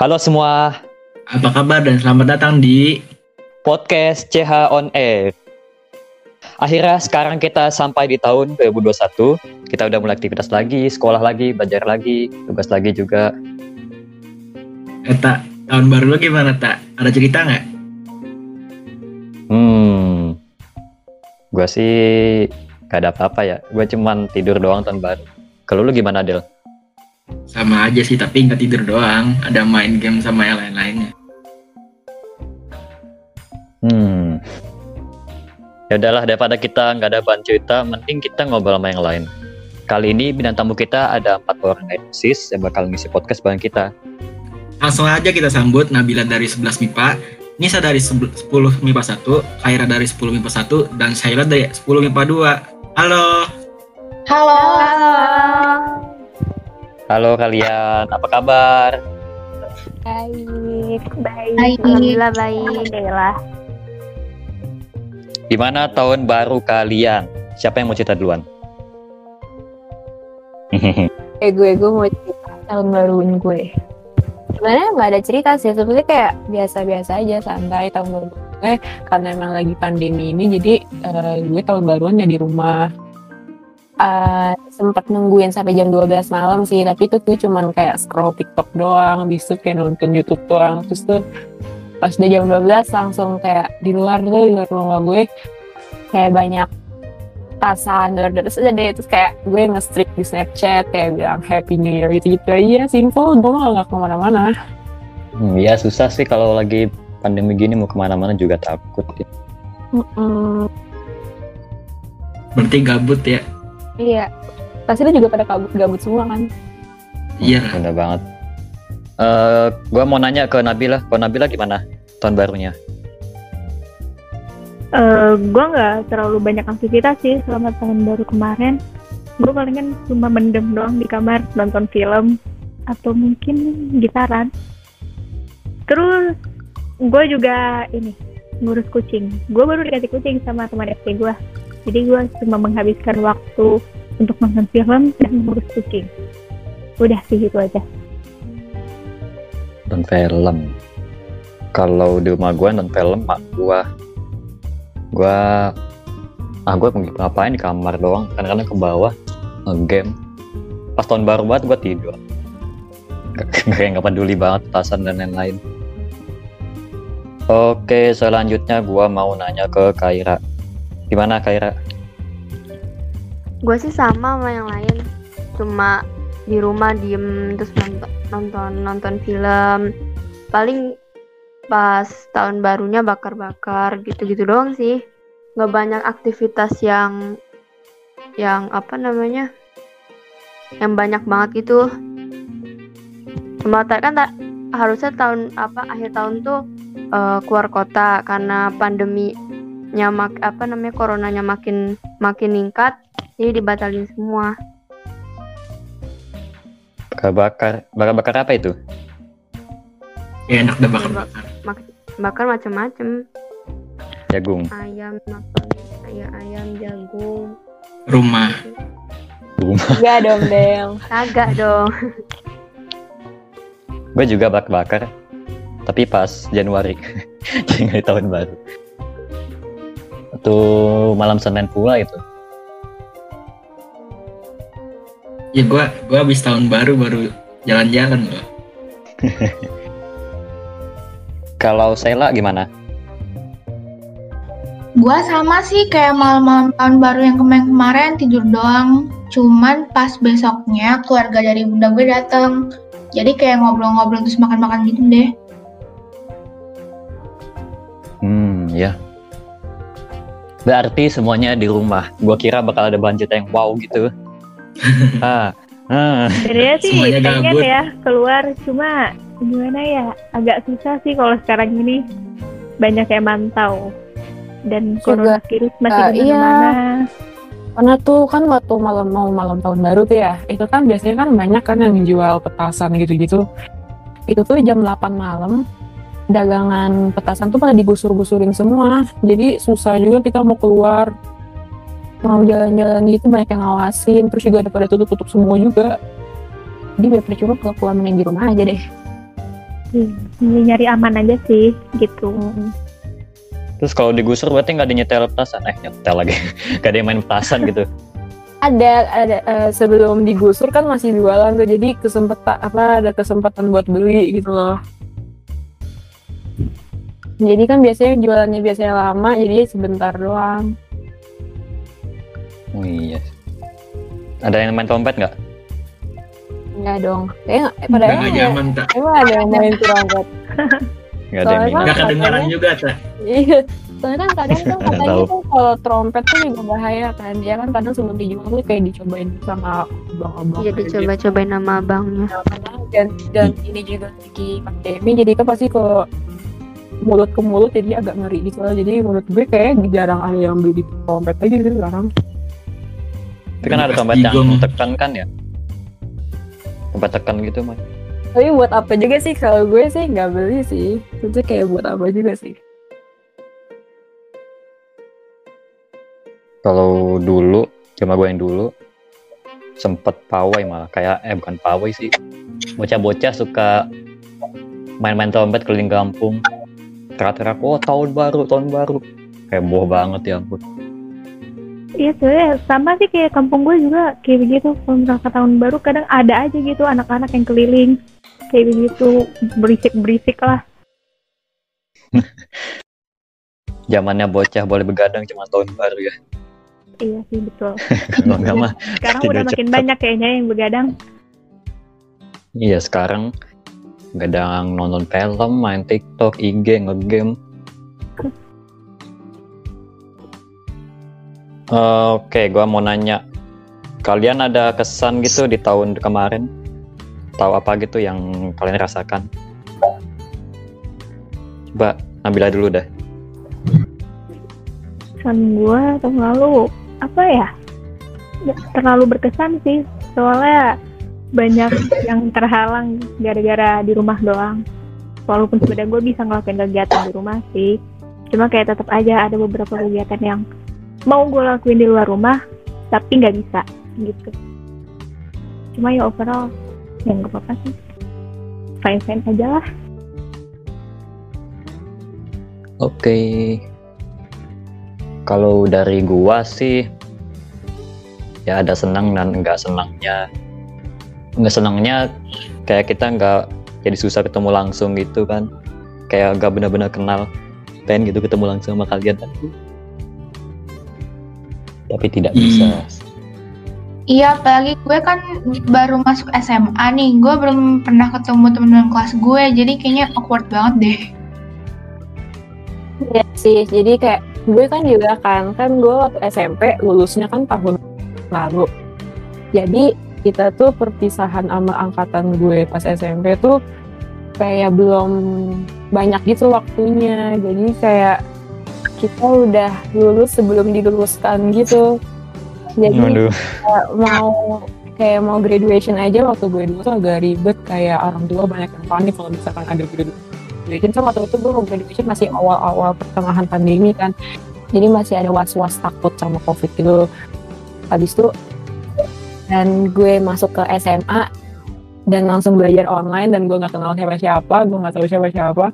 Halo semua, Apa kabar dan selamat datang di podcast CH on Air. Akhirnya sekarang kita sampai di tahun 2021. Kita udah mulai aktivitas lagi, sekolah lagi, belajar lagi, tugas lagi juga. Eta tahun baru lo gimana tak? Ada cerita nggak? Hmm, gue sih gak ada apa-apa ya. Gue cuman tidur doang tahun baru. Kalau lu gimana Del? Sama aja sih tapi nggak tidur doang. Ada main game sama yang lain-lainnya. Hmm. Ya udahlah daripada kita nggak ada bahan cerita, mending kita ngobrol sama yang lain. Kali ini bintang tamu kita ada empat orang eksis yang bakal ngisi podcast bareng kita. Langsung aja kita sambut Nabila dari 11 MIPA, Nisa dari 10 MIPA 1, Khaira dari 10 MIPA 1, dan Syaila dari 10 MIPA 2. Halo. Halo. Halo kalian, apa kabar? Baik, baik. Baik. Alhamdulillah baik. Alhamdulillah. Gimana tahun baru kalian? Siapa yang mau cerita duluan? Eh gue gue mau cerita tahun baruin gue. Sebenarnya nggak ada cerita sih, sebenarnya kayak biasa-biasa aja santai tahun baru gue karena emang lagi pandemi ini jadi eh, gue tahun baruan ya di rumah. Eh sempat nungguin sampai jam 12 malam sih, tapi itu tuh cuman kayak scroll TikTok doang, habis itu kayak nonton YouTube doang, terus tuh pas udah jam 12 langsung kayak di luar tuh di luar rumah gue kayak banyak tasan terus aja deh terus kayak gue nge-streak di Snapchat kayak bilang Happy New Year gitu gitu aja simple gue mah nggak ke mana-mana Hmm, ya susah sih kalau lagi pandemi gini mau ke mana-mana juga takut. ya. Mm-mm. Berarti gabut ya? Iya pasti lu juga pada gabut-gabut semua kan Iya. Bener banget. Eh, gua mau nanya ke Nabila, kalau Nabila gimana tahun barunya? Eh, gue nggak terlalu banyak aktivitas sih selama tahun baru kemarin. Gue palingan cuma mendem doang di kamar nonton film atau mungkin gitaran. Terus gue juga ini ngurus kucing. Gue baru dikasih kucing sama teman SD gue. Jadi gue cuma menghabiskan waktu untuk nonton film dan ngurus kucing. Udah sih itu aja. Nonton film. Kalau di rumah gua nonton film, mak gua gua ah mau ngapain di kamar doang kadang-kadang ke bawah game pas tahun baru banget gua tidur kayak nggak peduli banget petasan dan lain-lain oke selanjutnya gua mau nanya ke Kaira gimana Kaira? Gue sih sama sama yang lain. Cuma di rumah diem terus nonton nonton nonton film. Paling pas tahun barunya bakar-bakar gitu-gitu doang sih. Nggak banyak aktivitas yang yang apa namanya yang banyak banget gitu. Cuma kan ta- harusnya tahun apa akhir tahun tuh eh, keluar kota karena pandeminya mak apa namanya coronanya makin makin meningkat jadi dibatalin semua. bakar-bakar bakar-bakar apa itu Ya enak dah bakar-bakar. Bakar macam-macam. jagung Ayam, makan ayam, ayam, jagung. Rumah. Enggak dong Del Kagak dong. gue juga bakar-bakar tapi pas Januari jadi tahun baru itu malam Senin pula itu Ya gua gua habis tahun baru baru jalan-jalan loh. kalau Sheila gimana Gua sama sih kayak malam-malam tahun baru yang kemarin-kemarin tidur doang. Cuman pas besoknya keluarga dari bunda gue dateng. Jadi kayak ngobrol-ngobrol terus makan-makan gitu deh. Hmm, ya. Berarti semuanya di rumah. Gua kira bakal ada budget yang wow gitu. ah, ah. Sebenarnya sih Semuanya pengen gabut. ya keluar, cuma gimana ya agak susah sih kalau sekarang ini banyak yang mantau dan Juga, coronavirus masih eh, di iya. mana-mana. karena tuh kan waktu malam mau malam tahun baru tuh ya itu kan biasanya kan banyak kan yang jual petasan gitu-gitu itu tuh jam 8 malam dagangan petasan tuh pada digusur-gusurin semua. Jadi susah juga kita mau keluar mau jalan-jalan gitu banyak yang ngawasin terus juga ada pada tutup-tutup semua juga. Jadi biar percuma kalau keluar mending di rumah aja deh. Iya, nyari aman aja sih gitu. Terus kalau digusur berarti nggak ada nyetel petasan, eh nyetel lagi, nggak ada yang main petasan gitu. ada ada eh, sebelum digusur kan masih jualan tuh. Jadi kesempatan apa ada kesempatan buat beli gitu loh jadi kan biasanya jualannya biasanya lama jadi sebentar doang Oh iya. Ada yang main trompet nggak? enggak dong kayak eh, pada nggak ya, zaman tak. emang ada yang main trompet Nggak ada yang Soalnya minat. Nggak kedengaran juga tak. iya soalnya kan kadang tuh Nggak katanya tuh kalau trompet tuh juga bahaya kan dia kan kadang sebelum dijual tuh kayak dicobain sama abang-abang Iya gitu. dicoba-cobain nama abangnya. Nah, dan dan ini juga lagi pandemi jadi kan pasti kalau mulut ke mulut jadi agak ngeri gitu lah jadi menurut gue kayak jarang ada yang beli trompet aja gitu sekarang Tapi kan ada trompet yang tekan kan ya? Trompet tekan gitu mah. tapi buat apa juga sih kalau gue sih nggak beli sih itu kayak buat apa juga sih Kalau dulu, cuma gue yang dulu sempet pawai malah kayak eh bukan pawai sih. Bocah-bocah suka main-main trompet keliling kampung. Terak-terak, oh tahun baru, tahun baru. Heboh banget ya ampun. Iya sebenarnya sama sih kayak kampung gue juga kayak begitu. Kalau misalnya tahun baru kadang ada aja gitu anak-anak yang keliling kayak begitu berisik-berisik lah. Zamannya bocah boleh begadang cuma tahun baru ya. Iya sih betul. Kalau nggak mah, Sekarang udah makin cepet. banyak kayaknya yang begadang. iya sekarang begadang nonton film, main TikTok, IG, ngegame. Oke, gua mau nanya, kalian ada kesan gitu di tahun kemarin? Tahu apa gitu yang kalian rasakan? Coba Nabila dulu dah. Kesan gue tahun lalu apa ya? Terlalu berkesan sih. Soalnya banyak yang terhalang gara-gara di rumah doang. Walaupun sebenarnya gue bisa ngelakuin kegiatan di rumah sih. Cuma kayak tetap aja ada beberapa kegiatan yang mau gue lakuin di luar rumah tapi nggak bisa gitu. Cuma ya overall ya nggak apa-apa sih. Fine-fine aja lah. Oke. Kalau dari gua sih ya ada senang dan enggak senangnya. Enggak senangnya kayak kita enggak jadi susah ketemu langsung gitu kan. Kayak enggak benar-benar kenal. Pengen gitu ketemu langsung sama kalian tapi tapi tidak Hmm. bisa. Iya, apalagi gue kan baru masuk SMA nih. Gue belum pernah ketemu teman-teman kelas gue, jadi kayaknya awkward banget deh. Iya sih, jadi kayak gue kan juga kan, kan gue waktu SMP lulusnya kan tahun lalu. Jadi kita tuh perpisahan sama angkatan gue pas SMP tuh kayak belum banyak gitu waktunya. Jadi kayak kita udah lulus sebelum diluluskan gitu. Jadi kayak mau kayak mau graduation aja waktu gue dulu tuh agak ribet. Kayak orang tua banyak yang panik kalau misalkan ada graduation. Kan waktu itu gue mau graduation masih awal-awal pertengahan pandemi kan. Jadi masih ada was-was takut sama covid gitu. Habis itu dan gue masuk ke SMA dan langsung belajar online dan gue nggak kenal siapa-siapa gue nggak tahu siapa-siapa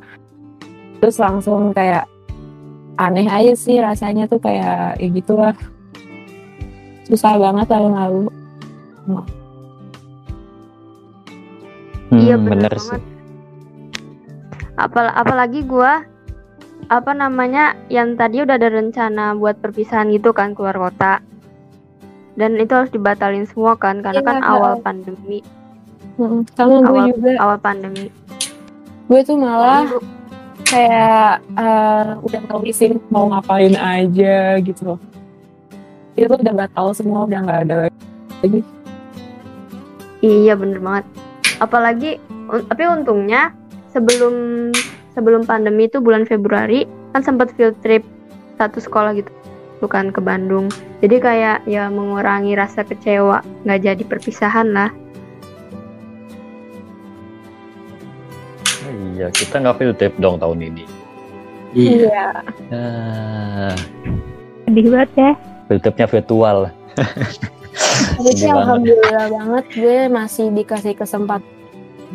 terus langsung kayak aneh aja sih rasanya tuh kayak ya gitu lah susah banget tahun lalu Hmm, iya bener, bener sih. banget. Apal apalagi gua apa namanya yang tadi udah ada rencana buat perpisahan gitu kan keluar kota. Dan itu harus dibatalin semua kan karena Iya, kan heeh. awal pandemi, Mm-mm. sama gue awal juga awal pandemi. gue tuh malah Lalu- kayak eh, udah tahu isi mau ngapain aja gitu loh itu udah batal semua udah nggak ada lagi Iya bener banget. Apalagi un- tapi untungnya sebelum sebelum pandemi itu bulan Februari kan sempat field trip satu sekolah gitu bukan ke Bandung. Jadi kayak ya mengurangi rasa kecewa nggak jadi perpisahan lah. Oh iya, kita nggak field trip dong tahun ini. Iya. iya Ah, Sedih banget ya. field tripnya virtual. tapi alhamdulillah banget gue masih dikasih kesempatan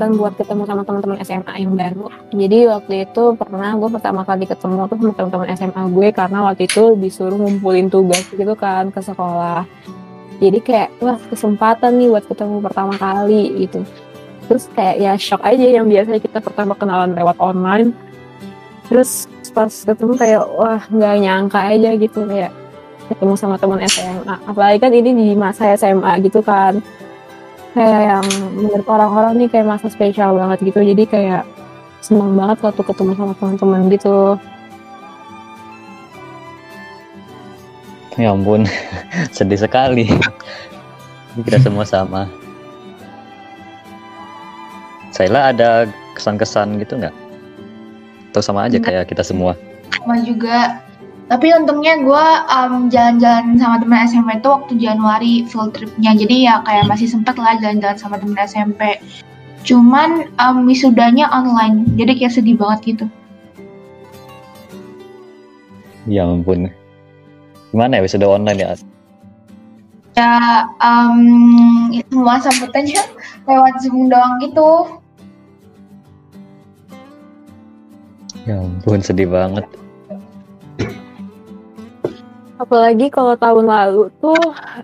kesempatan buat ketemu sama teman-teman SMA yang baru. Jadi waktu itu pernah gue pertama kali ketemu tuh sama teman-teman SMA gue karena waktu itu disuruh ngumpulin tugas gitu kan ke sekolah. Jadi kayak wah kesempatan nih buat ketemu pertama kali gitu. Terus kayak ya shock aja yang biasanya kita pertama kenalan lewat online. Terus pas ketemu kayak wah nggak nyangka aja gitu kayak ketemu sama teman SMA. Apalagi kan ini di masa SMA gitu kan kayak yang menurut orang-orang nih kayak masa spesial banget gitu jadi kayak seneng banget waktu ketemu sama teman-teman gitu Ya ampun, sedih sekali. Kita semua sama. Saila ada kesan-kesan gitu nggak? Atau sama aja Enggak. kayak kita semua? sama juga tapi untungnya gue jalan-jalan sama temen SMP itu waktu Januari full tripnya jadi ya kayak masih sempet lah jalan-jalan sama temen SMP cuman em, wisudanya online jadi kayak sedih banget gitu Ya ampun. Gimana ya wisuda online ya? ya ya semua sambutannya lewat zoom doang gitu Ya ampun, sedih banget. Apalagi kalau tahun lalu tuh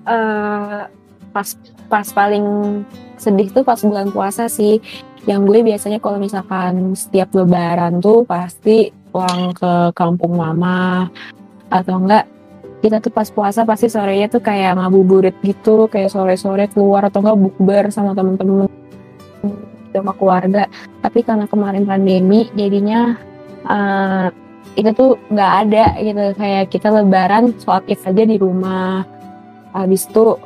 eh, pas pas paling sedih tuh pas bulan puasa sih. Yang gue biasanya kalau misalkan setiap lebaran tuh pasti pulang ke kampung mama atau enggak kita tuh pas puasa pasti sorenya tuh kayak ngabuburit gitu kayak sore-sore keluar atau enggak bukber sama temen-temen sama keluarga. Tapi karena kemarin pandemi jadinya eh, itu tuh nggak ada gitu kayak kita lebaran sholat id aja di rumah habis itu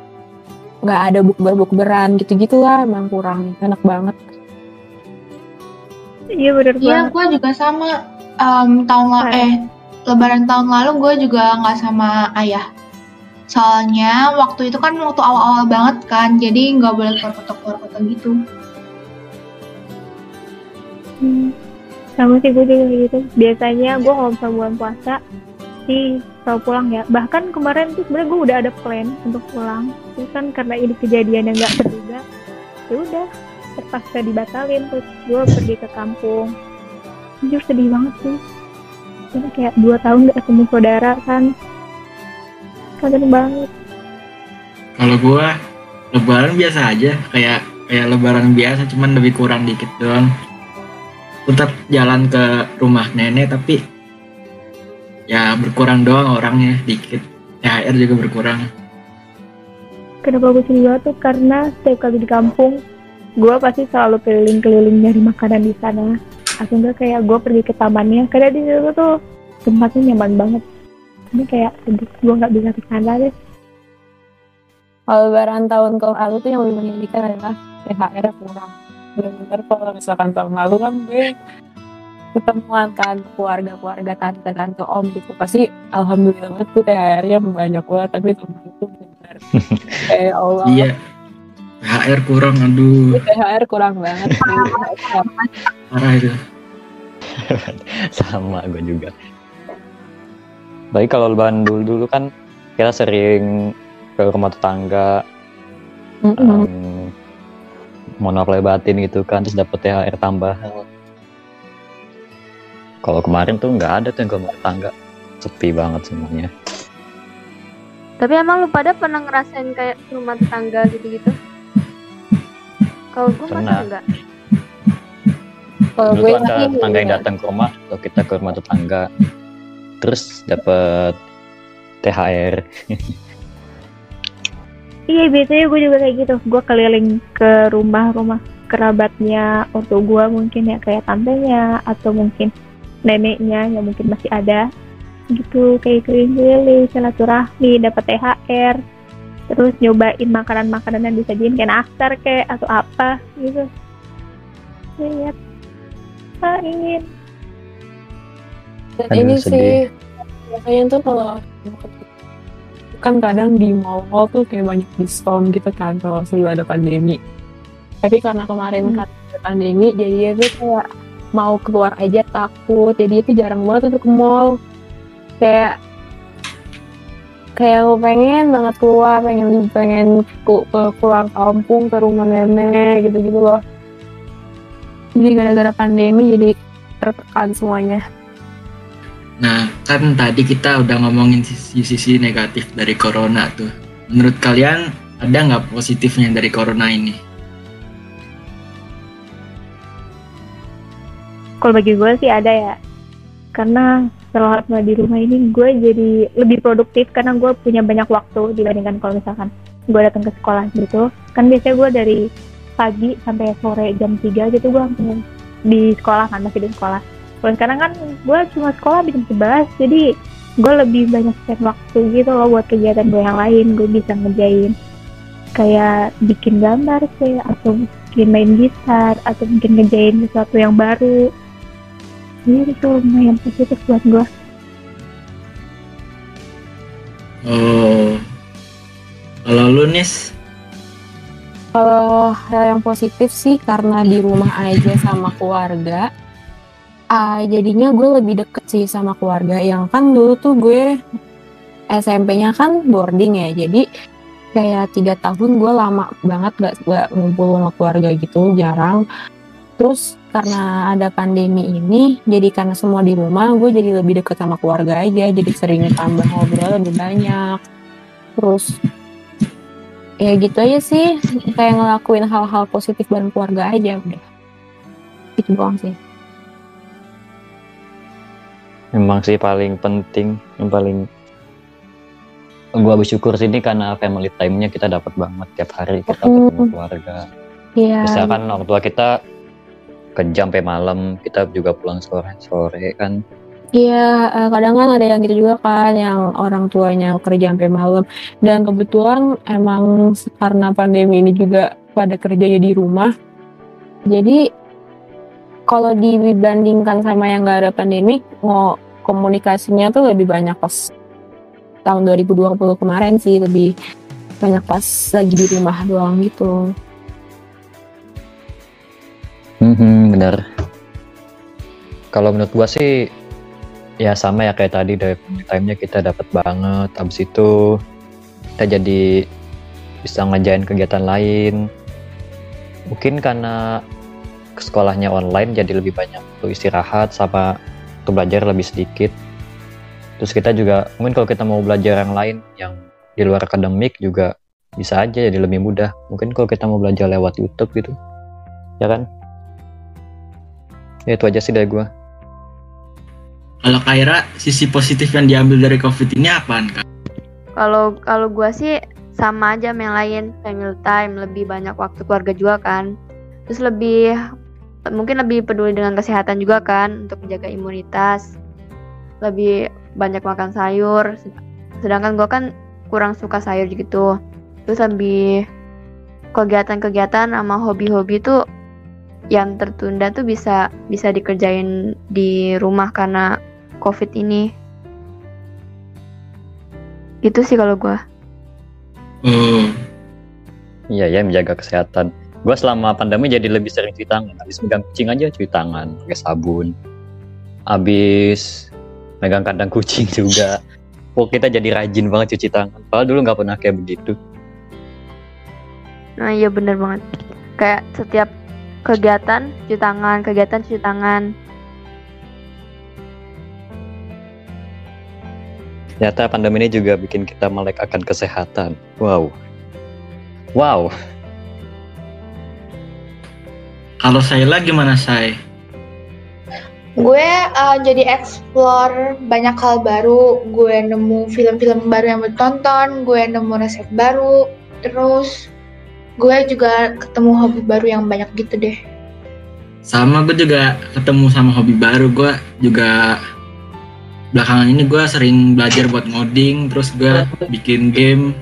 nggak ada bukber bukberan gitu gitulah emang kurang enak banget Iya bener Iya, banget. gue juga sama Em, tahun lalu eh Lebaran tahun lalu gue juga nggak sama ayah. Soalnya waktu itu kan waktu awal-awal banget kan, jadi nggak boleh keluar kota keluar kota gitu. Hmm. Sama sih gue juga gitu. Biasanya gue kalau misalnya bulan puasa sih selalu pulang ya. Bahkan kemarin tuh sebenarnya gue udah ada plan untuk pulang. Terus kan karena ini kejadian yang nggak terduga, ya udah terpaksa dibatalin. Terus gue pergi ke kampung. Jujur sedih banget sih. Karena kayak dua tahun gak ketemu saudara kan. Kangen banget. Kalau gua lebaran biasa aja, kayak kayak lebaran biasa cuman lebih kurang dikit doang. Tetap jalan ke rumah nenek tapi ya berkurang doang orangnya dikit. THR juga berkurang. Kenapa gue sedih banget tuh? Karena setiap kali di kampung gue pasti selalu keliling-keliling nyari makanan di sana. Atau enggak kayak gue pergi ke tamannya. Karena di situ tuh tempatnya nyaman banget. Ini kayak sedih gue nggak bisa ke sana deh. Kalau lebaran tahun ke lalu tuh yang lebih menyedihkan adalah THR kurang bener-bener kalau misalkan tahun lalu kan gue ketemuan kan keluarga-keluarga tante-tante om gitu pasti alhamdulillah banget tuh THR-nya banyak banget tapi tahun itu bener kayak Allah Iya. THR kurang aduh THR kurang banget parah itu. Sama gue juga. Baik kalau lebaran dulu-dulu kan kita sering ke rumah tetangga, Mm-mm. um, monopoli batin gitu kan, terus dapet THR tambahan. Kalau kemarin tuh nggak ada tuh yang ke rumah tetangga, sepi banget semuanya. Tapi emang lu pada pernah ngerasain kayak rumah tetangga gitu-gitu? Kalau gue Pernah. masa enggak. kalau gue ada tetangga yang datang ke rumah, atau kita ke rumah tetangga, terus dapet THR. iya biasanya gue juga kayak gitu. Gue keliling ke rumah-rumah kerabatnya ortu gue mungkin ya kayak tantenya atau mungkin neneknya yang mungkin masih ada. Gitu kayak keliling-keliling silaturahmi dapat THR terus nyobain makanan-makanan yang disajiin kayak nastar kayak atau apa gitu. Lihat ah ingin. Dan Aduh, ini sedih. sih biasanya tuh kalau kan kadang di mall-mall tuh kayak banyak diskon gitu kan kalau sebelum ada pandemi. Tapi karena kemarin Hmm. kan ada pandemi, jadi itu kayak mau keluar aja takut. Jadi itu jarang banget untuk ke mall. Kayak kayak pengen banget keluar, pengen pengen ke, ke pulang kampung ke rumah nenek gitu-gitu loh. jadi gara-gara pandemi jadi tertekan semuanya Nah, kan tadi kita udah ngomongin sisi-sisi negatif dari corona tuh. Menurut kalian ada nggak positifnya dari corona ini? Kalau bagi gue sih ada ya. Karena setelah di rumah ini gue jadi lebih produktif karena gue punya banyak waktu dibandingkan kalau misalkan gue datang ke sekolah gitu. Kan biasanya gue dari pagi sampai sore jam 3 gitu gue di sekolah kan masih di sekolah kalau sekarang kan gue cuma sekolah jam 11 jadi gue lebih banyak spend waktu gitu loh buat kegiatan gue yang lain. Gue bisa ngerjain kayak bikin gambar sih atau mungkin main gitar atau mungkin ngerjain sesuatu yang baru. Jadi itu lumayan positif buat gue Oh, kalau lu nis, Kalau hal yang positif sih karena di rumah aja sama keluarga, ah, jadinya gue lebih deket sih sama keluarga. Yang kan dulu tuh gue SMP-nya kan boarding ya, jadi kayak tiga tahun gue lama banget gak, gak ngumpul sama keluarga gitu, jarang. Terus karena ada pandemi ini, jadi karena semua di rumah, gue jadi lebih deket sama keluarga aja, jadi sering tambah ngobrol lebih banyak. Terus ya gitu aja sih kayak ngelakuin hal-hal positif bareng keluarga aja udah itu doang sih Memang sih paling penting, yang paling gua bersyukur sini karena family time-nya kita dapat banget tiap hari kita ketemu keluarga. Iya Misalkan orang tua kita kerja sampai malam, kita juga pulang sore sore kan. iya eh, kadang kan ada yang gitu juga kan yang orang tuanya kerja sampai malam dan kebetulan emang karena pandemi ini juga pada kerjanya di rumah jadi kalau dibandingkan sama yang gak ada pandemi mau komunikasinya tuh lebih banyak pas tahun 2020 kemarin sih lebih banyak pas lagi di rumah doang gitu Mhm, benar. Kalau menurut gua sih ya sama ya kayak tadi dari time-nya kita dapat banget. Abis itu kita jadi bisa ngejain kegiatan lain. Mungkin karena sekolahnya online jadi lebih banyak tuh istirahat sama tuh belajar lebih sedikit. Terus kita juga mungkin kalau kita mau belajar yang lain yang di luar akademik juga bisa aja jadi lebih mudah. Mungkin kalau kita mau belajar lewat YouTube gitu. Ya kan? Ya itu aja sih dari gua. kalau Kaira sisi positif yang diambil dari COVID ini apaan kak? Kalau kalau gua sih sama aja yang lain, family time, lebih banyak waktu keluarga juga kan. Terus lebih mungkin lebih peduli dengan kesehatan juga kan untuk menjaga imunitas. Lebih banyak makan sayur. Sedangkan gua kan kurang suka sayur gitu. Terus lebih kegiatan-kegiatan sama hobi-hobi tuh yang tertunda tuh bisa bisa dikerjain di rumah karena COVID ini. Gitu sih kalau gua. Oh, Iya ya menjaga kesehatan. Gua selama pandemi jadi lebih sering cuci tangan. Habis megang kucing aja cuci tangan pakai sabun. Habis megang kandang kucing juga. Oh kita jadi rajin banget cuci tangan. Padahal dulu nggak pernah kayak begitu. Nah iya bener banget. Kayak setiap kegiatan cuci tangan, kegiatan cuci tangan. Ternyata pandemi ini juga bikin kita melek akan kesehatan. Wow. Wow. Kalau Saila gimana Say? Gue uh, jadi explore banyak hal baru, gue nemu film-film baru yang bertonton, gue nemu resep baru, terus gue juga ketemu hobi baru yang banyak gitu deh. Sama gue juga ketemu sama hobi baru gue juga belakangan ini gue sering belajar buat ngoding terus gue bikin game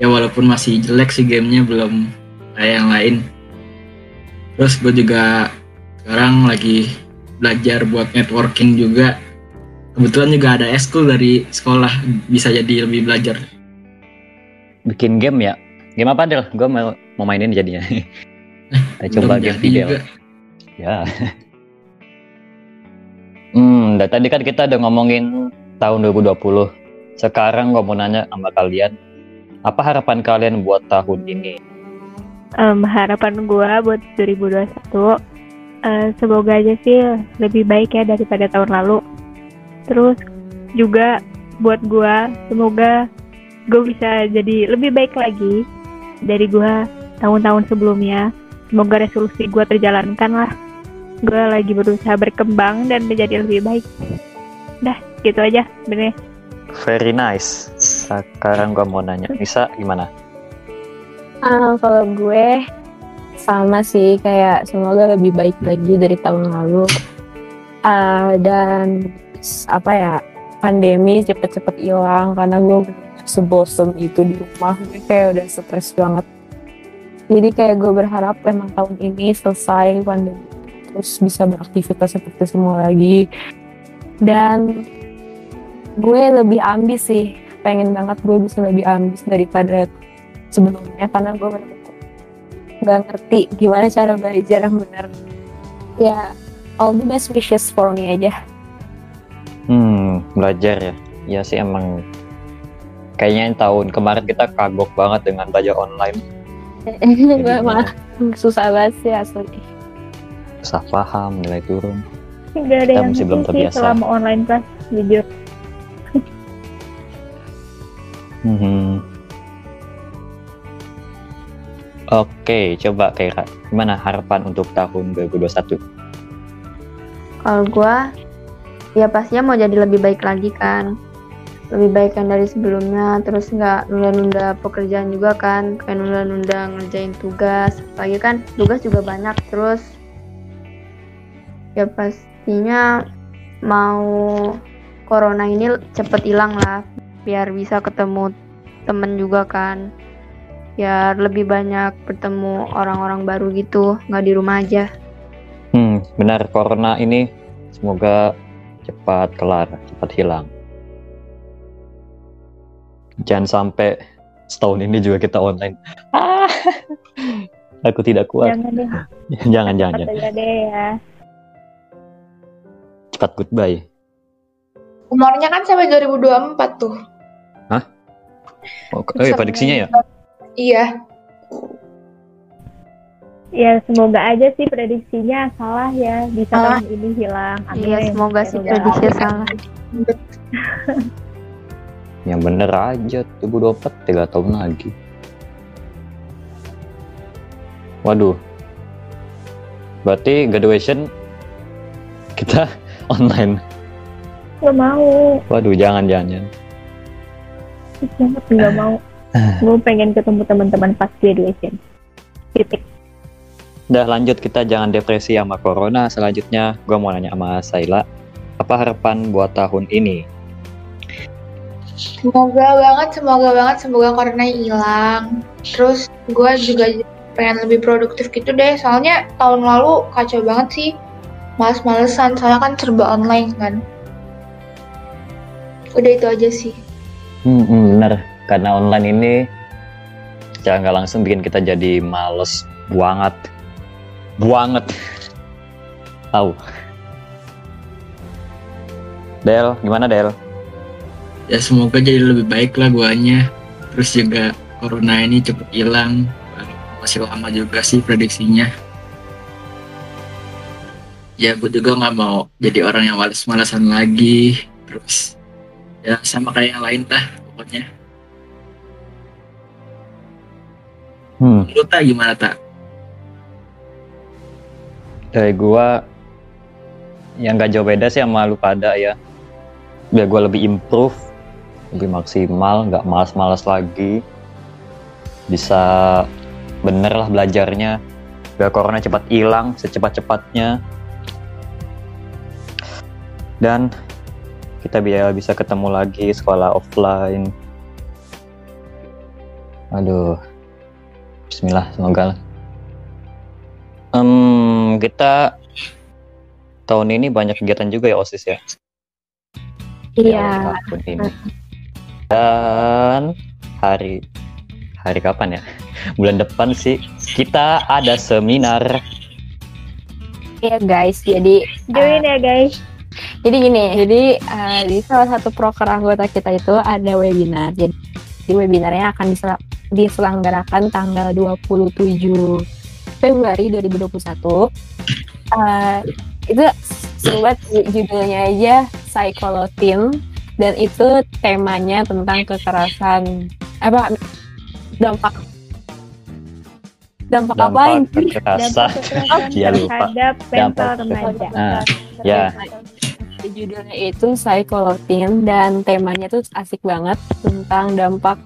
ya walaupun masih jelek sih gamenya belum kayak yang lain terus gue juga sekarang lagi belajar buat networking juga kebetulan juga ada eskul dari sekolah bisa jadi lebih belajar Bikin game ya. Game apa Del? Gue mau, mau mainin jadinya. Kita coba Belum game video. juga. Ya. Hmm, dari tadi kan kita udah ngomongin tahun 2020. Sekarang gue mau nanya sama kalian, apa harapan kalian buat tahun ini? Em, harapan gua buat 2021 eh, semoga aja sih lebih baik ya daripada tahun lalu. Terus juga buat gua semoga gue bisa jadi lebih baik lagi dari gua tahun-tahun sebelumnya. Semoga resolusi gua terjalankan lah. Gue lagi berusaha berkembang dan menjadi lebih baik. Dah, gitu aja bener. Very nice. Sekarang gua mau nanya, Nisa gimana? Ah, kalau gue sama sih kayak semoga lebih baik lagi dari tahun lalu. Ah, dan apa ya pandemi cepet-cepet hilang karena gue sebosen itu di rumah gue kayak udah stres banget. Jadi kayak gue berharap emang tahun ini selesai pandemi terus bisa beraktivitas seperti semua lagi. Dan gue lebih ambis sih, pengen banget gue bisa lebih ambis daripada sebelumnya karena gue bener-bener nggak ngerti gimana cara belajar yang benar ya all the best wishes for me aja Hmm, belajar ya. Ya sih emang kayaknya tahun kemarin kita kagok banget dengan belajar online. gue malah susah banget sih asli Susah paham, nilai turun. Gak ada Kita yang masih belum terbiasa. selama online class jujur. Mhm. Oke, coba Kaira, gimana harapan untuk tahun 2021? Kalau gua ya pastinya mau jadi lebih baik lagi kan. Lebih baik kan dari sebelumnya, terus nggak nunda-nunda pekerjaan juga kan, kayak nunda-nunda ngerjain tugas. Apalagi kan tugas juga banyak, terus ya pastinya mau corona ini cepet hilang lah, biar bisa ketemu temen juga kan. Biar lebih banyak bertemu orang-orang baru gitu, nggak di rumah aja. Hmm, benar corona ini semoga cepat kelar, cepat hilang. Jangan sampai setahun ini juga kita online. Ah, aku tidak kuat. Jangan deh, Jangan, jangan, cepat jangan. aja deh ya. Cepat goodbye. Umurnya kan sampai 2024 tuh. Oh, oh iya, prediksinya ya? Iya. Ya semoga aja sih prediksinya salah ya bisa Salah. tahun ini hilang. Amin. Iya, semoga sih Semoga. prediksinya salah. Yang bener aja, 2024 tiga tahun lagi. Waduh. Berarti graduation kita online. Gak mau, Waduh, jangan, jangan, jangan. nggak mau. Gue pengen ketemu teman-teman pas graduation. Titik. Udah lanjut kita jangan depresi sama corona. Selanjutnya gue mau nanya sama Saila. Apa harapan buat tahun ini? Semoga banget, semoga banget, semoga corona hilang. Terus gue juga pengen lebih produktif gitu deh. Soalnya tahun lalu kacau banget sih. Males-malesan, soalnya kan serba online kan. Udah itu aja sih. Hmm, hmm, bener. Karena online ini secara nggak langsung bikin kita jadi males banget. Banget. Tahu. Del, gimana Del? ya semoga jadi lebih baik lah guanya terus juga corona ini cepet hilang masih lama juga sih prediksinya ya gue juga nggak mau jadi orang yang males-malesan lagi terus ya sama kayak yang lain lah pokoknya Hmm, lu tak gimana tak dari gua yang gak jauh beda sih sama lu pada ya. Biar gua lebih improve, lebih maksimal, nggak malas-malas lagi. Bisa bener lah belajarnya. Biar corona cepat hilang, secepat-cepatnya. Dan kita biar bisa ketemu lagi sekolah offline. Aduh. Bismillah, semoga lah. Em, kita tahun ini banyak kegiatan juga ya OSIS ya. iya tahun ini. Dan hari hari kapan ya? Bulan depan sih kita ada seminar. iya guys jadi Join ya guys. jadi gini jadi eh, di salah satu proker anggota kita itu ada webinar jadi di webinarnya akan disel- diselenggarakan tanggal 27 Februari 2021 eh, itu ju- judulnya aja Psycholotin dan itu temanya tentang kekerasan. Apa? Dampak. Dampak, apa dampak ini? kekerasan. Kekerasan Iya, lupa. terhadap mental Dampak remaja. Nah, ya. Judulnya itu Psycholotin dan temanya tuh asik banget tentang dampak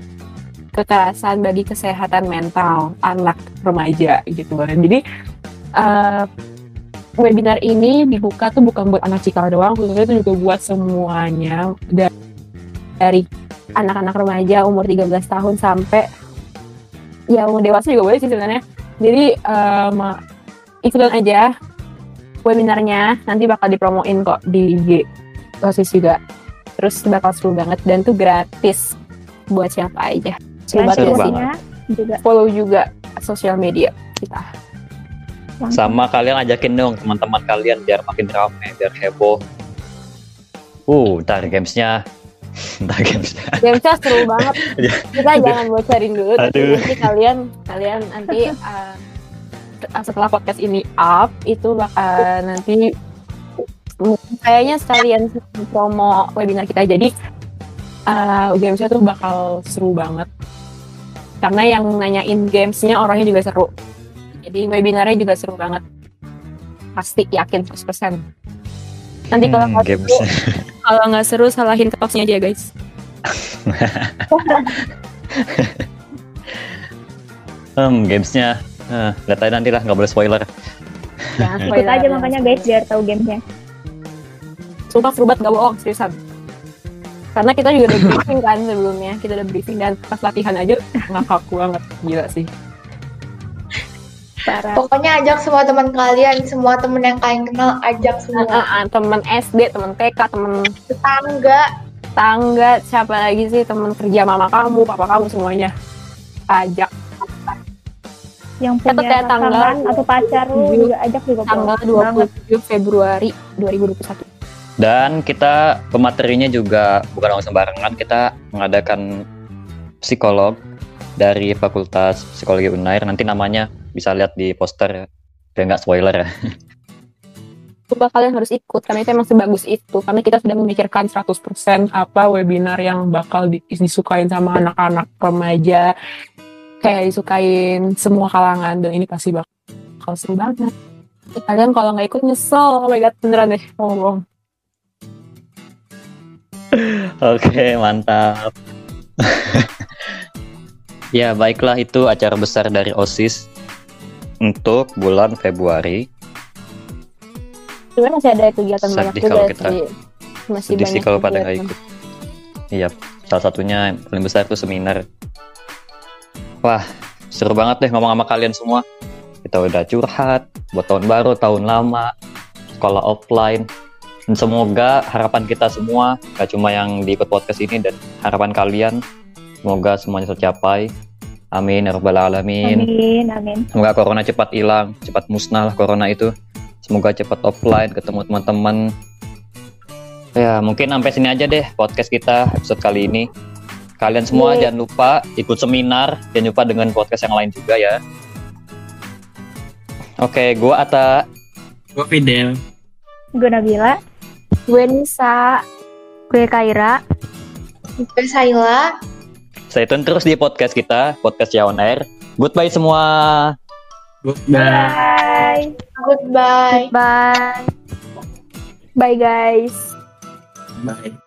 kekerasan bagi kesehatan mental anak remaja gitu kan. Jadi eh, webinar ini dibuka tuh bukan buat anak cikal doang, khususnya itu juga buat semuanya Da- dari anak-anak remaja umur 13 tahun sampai ya umur dewasa juga boleh sih sebenarnya. Jadi ma- ikutan aja webinarnya nanti bakal dipromoin kok di IG OSIS juga. Terus bakal seru banget dan tuh gratis buat siapa aja. Seru Dan banget Seru ya banget. videonya juga Follow juga sosial media kita. langsung. sama kalian ajakin dong teman-teman kalian biar makin ramai biar heboh uh ntar gamesnya ntar gamesnya Gamesnya seru banget. Ya. Kita jangan bocorin dulu, tapi Aduh. nanti kalian kalian nanti uh, setelah podcast ini up itu bakal nanti kayaknya sekalian promo webinar kita. Jadi uh, gamesnya tuh bakal seru banget. Karena yang nanyain gamesnya orangnya juga seru. Jadi webinarnya juga seru banget. Pasti yakin 100%. Nanti kalau Hmm, nggak seru, kalau nggak seru salahin ketoknya aja guys. hmm, gamesnya eh, lihat aja nanti lah nggak boleh spoiler Jangan Ikut spoiler, aja makanya guys biar tahu gamenya. Sumpah seru banget gak bohong, seriusan. Karena kita juga udah briefing kan sebelumnya, kita udah briefing dan pas latihan aja ngakak banget, gila sih. Parah. Pokoknya ajak semua teman kalian, semua temen yang kalian kenal, ajak semua. ah, ah, temen SD, temen TK, temen Tetangga, tangga, siapa lagi sih temen kerja mama kamu, papa kamu semuanya ajak Yang Catat punya ya, tanggal atau pacar lu 27 juga ajak juga tanggal boleh. 27 Februari 2021. Dan kita pematerinya juga bukan orang sembarangan kita mengadakan psikolog dari Fakultas Psikologi Unair. Nanti namanya bisa lihat di poster biar nggak spoiler. Ya Coba kalian harus ikut karena itu emang sebagus itu. Karena kita sudah memikirkan 100% apa webinar yang bakal di- disukain sama anak-anak remaja. Kayak disukain semua kalangan dan ini pasti bakal seru banget. Kalian kalau nggak ikut nyesel, oh my god beneran deh, oh, bohong. Oke, mantap. ya, baiklah itu acara besar dari OSIS untuk bulan Februari. Sebenarnya masih ada kegiatan Sedih banyak juga kalau kita- sih. Masih Sedih sih banyak kalau pada nggak ikut. Iya, salah satunya yang paling besar itu seminar. Wah, seru banget deh ngomong sama kalian semua. Kita udah curhat buat tahun baru, tahun lama, sekolah offline. Dan semoga harapan kita semua, gak cuma yang di ikut podcast ini dan harapan kalian, semoga semuanya tercapai. Amin, ya rabbal alamin. Amin, amin. Semoga corona cepat hilang, cepat musnah lah corona itu. Semoga cepat offline, ketemu teman-teman. Ya, mungkin sampai sini aja deh podcast kita episode kali ini. Kalian semua Yeay. jangan lupa ikut seminar, jangan lupa dengan podcast yang lain juga ya. Oke, gua Ata. Gue Fidel. Gue Nabila. Gue Nisa, Gue Kaira. gue Saila. Stay tune terus di podcast kita, podcast Ya On Air. Goodbye semua. Goodbye. Bye. Goodbye. Bye. bye guys. Bye.